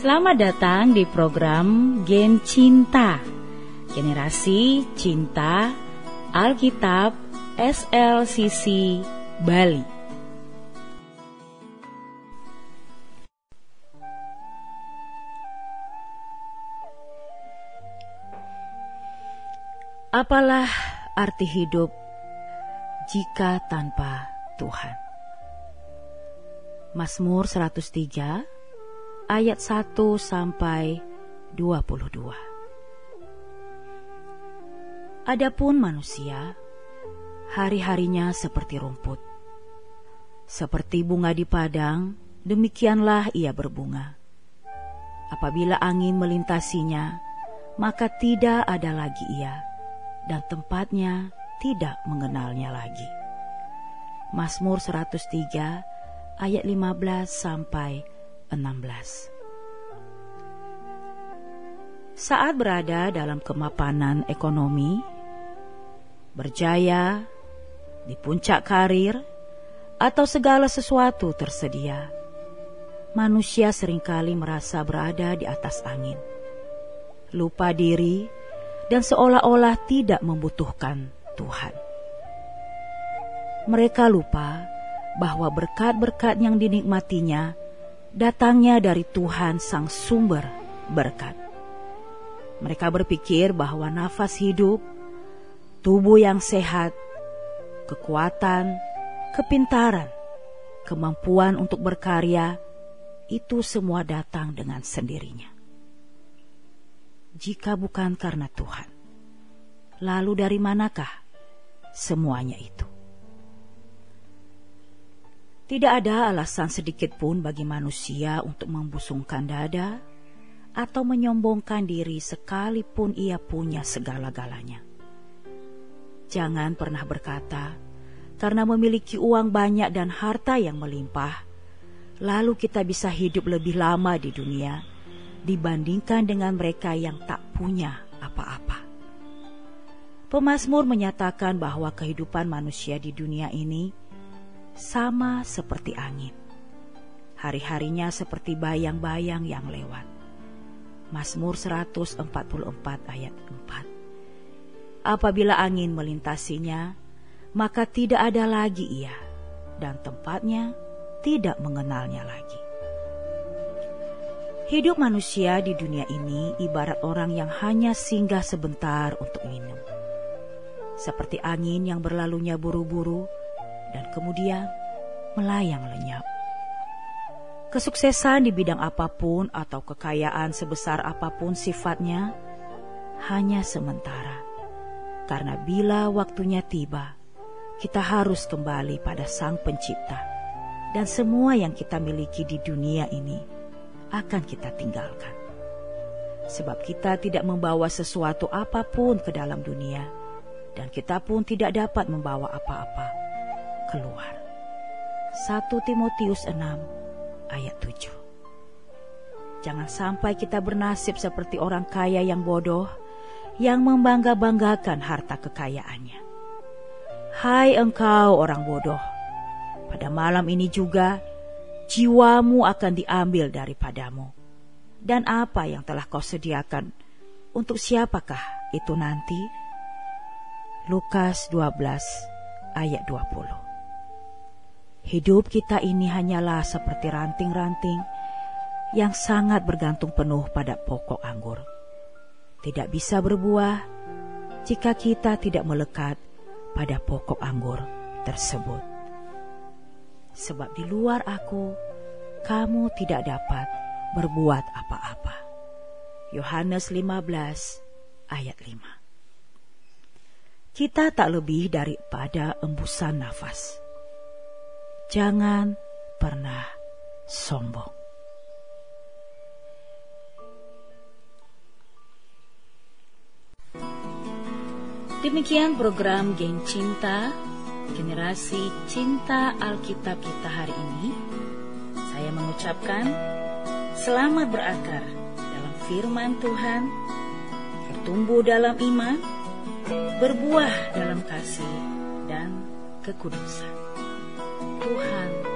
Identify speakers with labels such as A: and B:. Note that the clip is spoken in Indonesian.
A: Selamat datang di program Gen Cinta Generasi Cinta Alkitab SLCC Bali Apalah arti hidup jika tanpa Tuhan? Mazmur 103 ayat 1 sampai 22. Adapun manusia, hari-harinya seperti rumput. Seperti bunga di padang, demikianlah ia berbunga. Apabila angin melintasinya, maka tidak ada lagi ia, dan tempatnya tidak mengenalnya lagi. Mazmur 103 ayat 15 sampai 16. Saat berada dalam kemapanan ekonomi, berjaya di puncak karir, atau segala sesuatu tersedia, manusia sering kali merasa berada di atas angin, lupa diri, dan seolah-olah tidak membutuhkan Tuhan. Mereka lupa bahwa berkat-berkat yang dinikmatinya datangnya dari Tuhan Sang Sumber berkat. Mereka berpikir bahwa nafas hidup, tubuh yang sehat, kekuatan, kepintaran, kemampuan untuk berkarya, itu semua datang dengan sendirinya. Jika bukan karena Tuhan, lalu dari manakah semuanya itu? Tidak ada alasan sedikit pun bagi manusia untuk membusungkan dada atau menyombongkan diri sekalipun ia punya segala-galanya. Jangan pernah berkata, karena memiliki uang banyak dan harta yang melimpah, lalu kita bisa hidup lebih lama di dunia dibandingkan dengan mereka yang tak punya apa-apa. Pemasmur menyatakan bahwa kehidupan manusia di dunia ini sama seperti angin. Hari-harinya seperti bayang-bayang yang lewat. Mazmur 144 ayat 4. Apabila angin melintasinya, maka tidak ada lagi ia, dan tempatnya tidak mengenalnya lagi. Hidup manusia di dunia ini ibarat orang yang hanya singgah sebentar untuk minum. Seperti angin yang berlalunya buru-buru, dan kemudian melayang lenyap. Kesuksesan di bidang apa pun atau kekayaan sebesar apa pun sifatnya hanya sementara. Karena bila waktunya tiba, kita harus kembali pada Sang Pencipta. Dan semua yang kita miliki di dunia ini akan kita tinggalkan. Sebab kita tidak membawa sesuatu apa pun ke dalam dunia, dan kita pun tidak dapat membawa apa-apa keluar. 1 Timotius 6 ayat 7 Jangan sampai kita bernasib seperti orang kaya yang bodoh yang membangga-banggakan harta kekayaannya. Hai engkau orang bodoh, pada malam ini juga jiwamu akan diambil daripadamu. Dan apa yang telah kau sediakan untuk siapakah itu nanti? Lukas 12 ayat 20 Hidup kita ini hanyalah seperti ranting-ranting yang sangat bergantung penuh pada pokok anggur. Tidak bisa berbuah jika kita tidak melekat pada pokok anggur tersebut. Sebab di luar aku, kamu tidak dapat berbuat apa-apa. Yohanes 15 ayat 5 Kita tak lebih daripada embusan nafas Jangan pernah sombong. Demikian program Geng Cinta, generasi cinta Alkitab kita hari ini. Saya mengucapkan selamat berakar dalam firman Tuhan, bertumbuh dalam iman, berbuah dalam kasih dan kekudusan. 呼喊